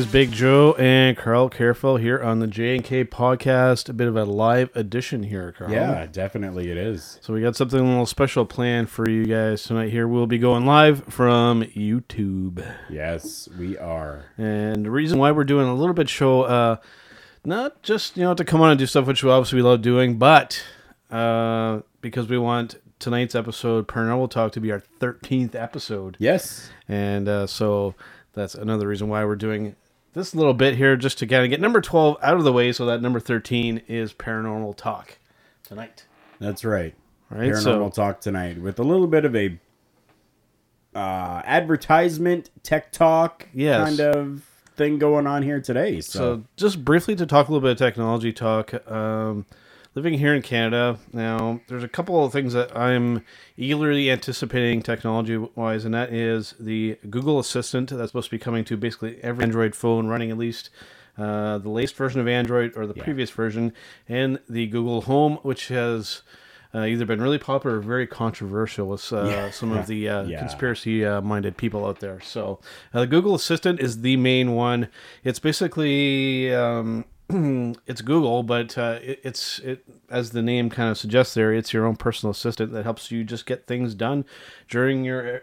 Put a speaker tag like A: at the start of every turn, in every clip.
A: Guys, Big Joe and Carl Careful here on the J and K podcast. A bit of a live edition here, Carl.
B: Yeah, definitely it is.
A: So we got something a little special planned for you guys tonight. Here we'll be going live from YouTube,
B: Yes, we are.
A: and the reason why we're doing a little bit show, uh, not just you know to come on and do stuff which we obviously we love doing, but uh, because we want tonight's episode, Paranormal Talk, to be our thirteenth episode.
B: Yes.
A: And uh, so that's another reason why we're doing this little bit here, just to kind of get number 12 out of the way so that number 13 is Paranormal Talk tonight.
B: That's right.
A: Right?
B: Paranormal
A: So,
B: talk tonight with a little bit of a uh, advertisement, tech talk
A: Yes.
B: kind of thing going on here today. So,
A: so just briefly to talk a little bit of technology talk. Um, living here in Canada now, there's a couple of things that I'm eagerly anticipating technology wise, and that is the Google Assistant that's supposed to be coming to basically every Android phone running at least uh, the latest version of Android or the previous version, and the Google Home, which has uh, either been really popular or very controversial with uh,
B: Yeah.
A: some of the uh,
B: Yeah.
A: conspiracy uh, minded people out there. So, uh, the Google Assistant is the main one. It's basically um, it's Google, but uh, it, it's it as the name kind of suggests there. It's your own personal assistant that helps you just get things done during your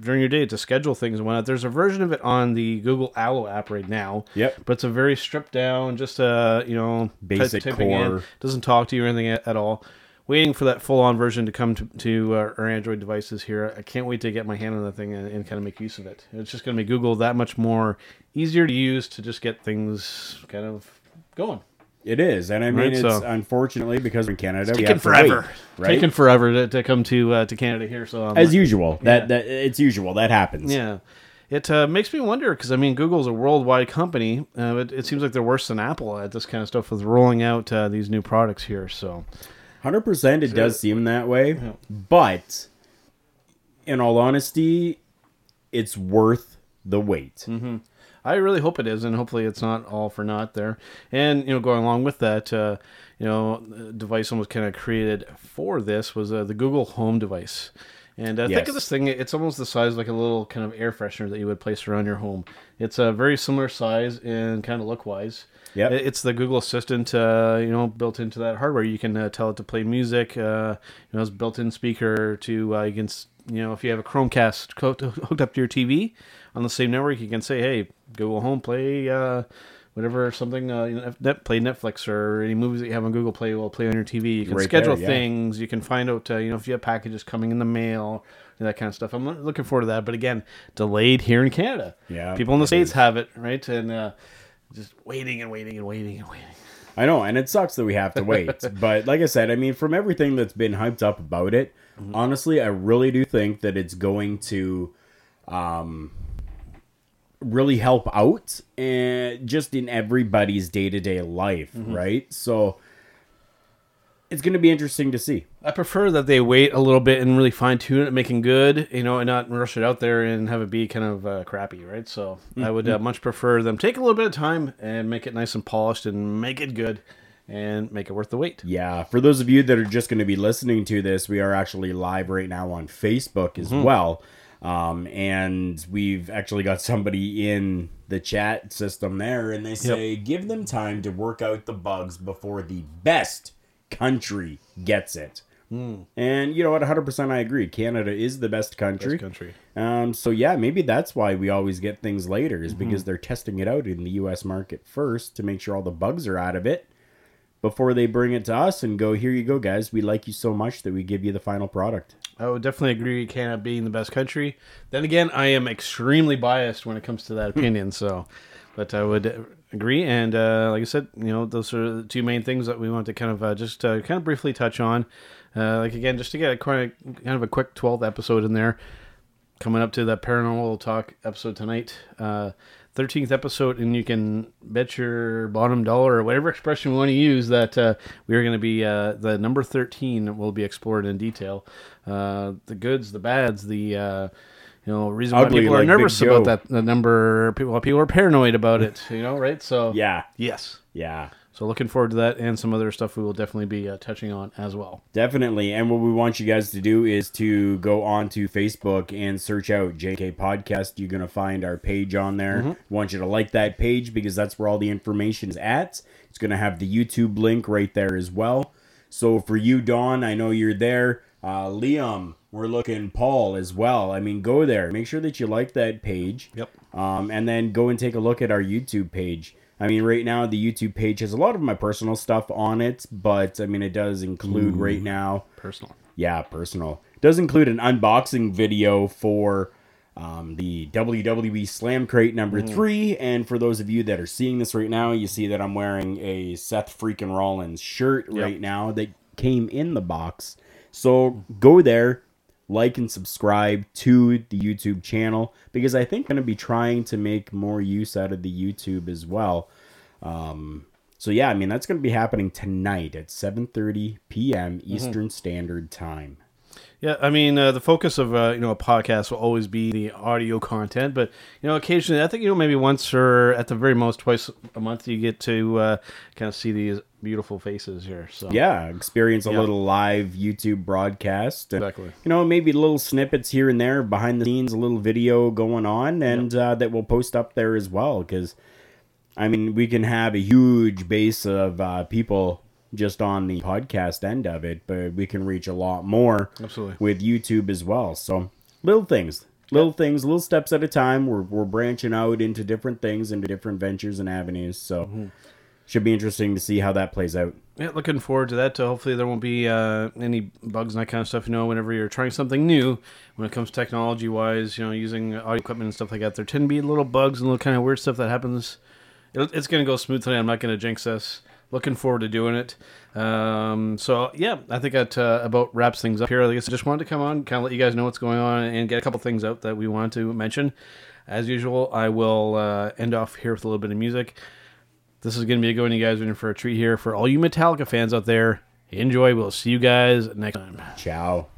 A: during your day to schedule things and whatnot. There's a version of it on the Google Allo app right now.
B: Yep.
A: But it's a very stripped down, just uh, you know,
B: Basic
A: in.
B: core.
A: Doesn't talk to you or anything at, at all. Waiting for that full on version to come to, to uh, our Android devices here. I can't wait to get my hand on that thing and, and kind of make use of it. It's just going to make Google that much more easier to use to just get things kind of going.
B: it is. And I mean,
A: Right,
B: it's
A: so-
B: unfortunately because we're in Canada, we
A: Taking
B: have to wait,
A: forever,
B: right?
A: taking forever to, to come to uh, to Canada here. So um,
B: As usual. That, that It's usual. That happens.
A: Yeah. It uh, makes me wonder because I mean Google's a worldwide company. Uh, it, it seems like they're worse than Apple at this kind of stuff with rolling out uh, these new products here. So
B: Hundred percent, it does seem that way. But in all honesty, it's worth the wait.
A: I really hope it is, and hopefully it's not all for naught there. And you know, going along with that, uh, you know, the device almost kind of created for this was uh, the Google Home device. And uh, think of this thing; it's almost the size of like a little kind of air freshener that you would place around your home. It's a very similar size and kind of look wise. Yeah, It's the Google Assistant, uh, you know, built into that hardware. You can uh, tell it to play music. Uh, you know, it's built-in speaker to uh, you can, s- you know, if you have a Chromecast hooked up to your TV on the same network, you can say, "Hey, Google Home, play uh, whatever something, uh, you know, net, play Netflix or any movies that you have on Google Play will play on your TV." You can
B: Right
A: schedule
B: there, yeah.
A: things. You can find out, uh, you know, if you have packages coming in the mail. That kind of stuff. I'm looking forward to that, but again, delayed here in Canada.
B: Yeah,
A: people in the states
B: is.
A: have it, right? And uh, just waiting and waiting and waiting and waiting.
B: I know, and it sucks that we have to wait. but like I said, I mean, from everything that's been hyped up about it, honestly, I really do think that it's going to um, really help out and just in everybody's day to day life, right? So it's going to be interesting to see.
A: I prefer that they wait a little bit and really fine tune it, making good, you know, and not rush it out there and have it be kind of uh, crappy, right? So I would uh, much prefer them take a little bit of time and make it nice and polished and make it good and make it worth the wait.
B: Yeah, for those of you that are just going to be listening to this, we are actually live right now on Facebook as well. Um, and we've actually got somebody in the chat system there, and they say, give them time to work out the bugs before the best country gets it. And you know what? 100% I agree. Canada is the best country.
A: Best country.
B: Um, so yeah, maybe that's why we always get things later, is because they're testing it out in the U.S. market first to make sure all the bugs are out of it before they bring it to us and go, here you go, guys. We like you so much that we give you the final product.
A: I would definitely agree Canada being the best country. Then again, I am extremely biased when it comes to that opinion. So, but I would agree. And uh, like I said, you know, those are the two main things that we want to kind of uh, just uh, kind of briefly touch on. Uh, like again, just to get a kind of, kind of a quick 12th episode in there, coming up to that paranormal talk episode tonight. Uh, 13th episode, and you can bet your bottom dollar or whatever expression we want to use that uh, we are going to be uh, the number 13 will be explored in detail. Uh, the goods, the bads, the uh, you know reason why
B: Ugly
A: people are
B: like
A: nervous about that the number. People, people are paranoid about it. You know, right? So
B: Yeah,
A: yes.
B: yeah.
A: So looking forward to that and some other stuff we will definitely be uh, touching on as well.
B: Definitely. And what we want you guys to do is to go on to Facebook and search out JK Podcast. You're going to find our page on there.
A: Mm-hmm.
B: We want you to like that page because that's where all the information is at. It's going to have the YouTube link right there as well. So for you, Dawn, I know you're there. Uh, Liam, we're looking Paul as well. I mean, go there. Make sure that you like that page.
A: Yep.
B: Um, and then go and take a look at our YouTube page. I mean, right now the YouTube page has a lot of my personal stuff on it, but I mean, it does include right now
A: Personal.
B: yeah, personal. It does include an unboxing video for um, the WWE Slam Crate number three. And for those of you that are seeing this right now, you see that I'm wearing a Seth freaking Rollins shirt right now that came in the box. So go there, like and subscribe to the YouTube channel because I think I'm going to be trying to make more use out of the YouTube as well. Um, so yeah, I mean that's going to be happening tonight at 7:30 p.m. Eastern Standard Time.
A: Yeah, I mean, uh, the focus of uh, you know a podcast will always be the audio content, but you know, occasionally, I think you know maybe once or at the very most twice a month, you get to uh, kind of see these beautiful faces here. So
B: Yeah, experience a
A: Yeah.
B: little live YouTube broadcast. and,
A: Exactly.
B: You know, maybe little snippets here and there behind the scenes, a little video going on, and uh, that we'll post up there as well. Because, I mean, we can have a huge base of uh, people just on the podcast end of it, but we can reach a lot more
A: Absolutely.
B: with YouTube as well. So, little things. Little things, little steps at a time. We're, we're branching out into different things, into different ventures and avenues. So,
A: Mm-hmm.
B: should be interesting to see how that plays out.
A: Yeah, looking forward to that. Uh, hopefully, there won't be uh, any bugs and that kind of stuff. You know, whenever you're trying something new, when it comes technology wise, you know, using audio equipment and stuff like that, there tend to be little bugs and little kind of weird stuff that happens. It, it's going to go smooth tonight. I'm not going to jinx us. Looking forward to doing it. Um, so yeah, I think that uh, about wraps things up here. I guess I just wanted to come on, kind of let you guys know what's going on, and get a couple things out that we wanted to mention. As usual, I will uh, end off here with a little bit of music. This is going to be a one. You guys are in for a treat here. For all you Metallica fans out there, enjoy. We'll see you guys next time.
B: Ciao.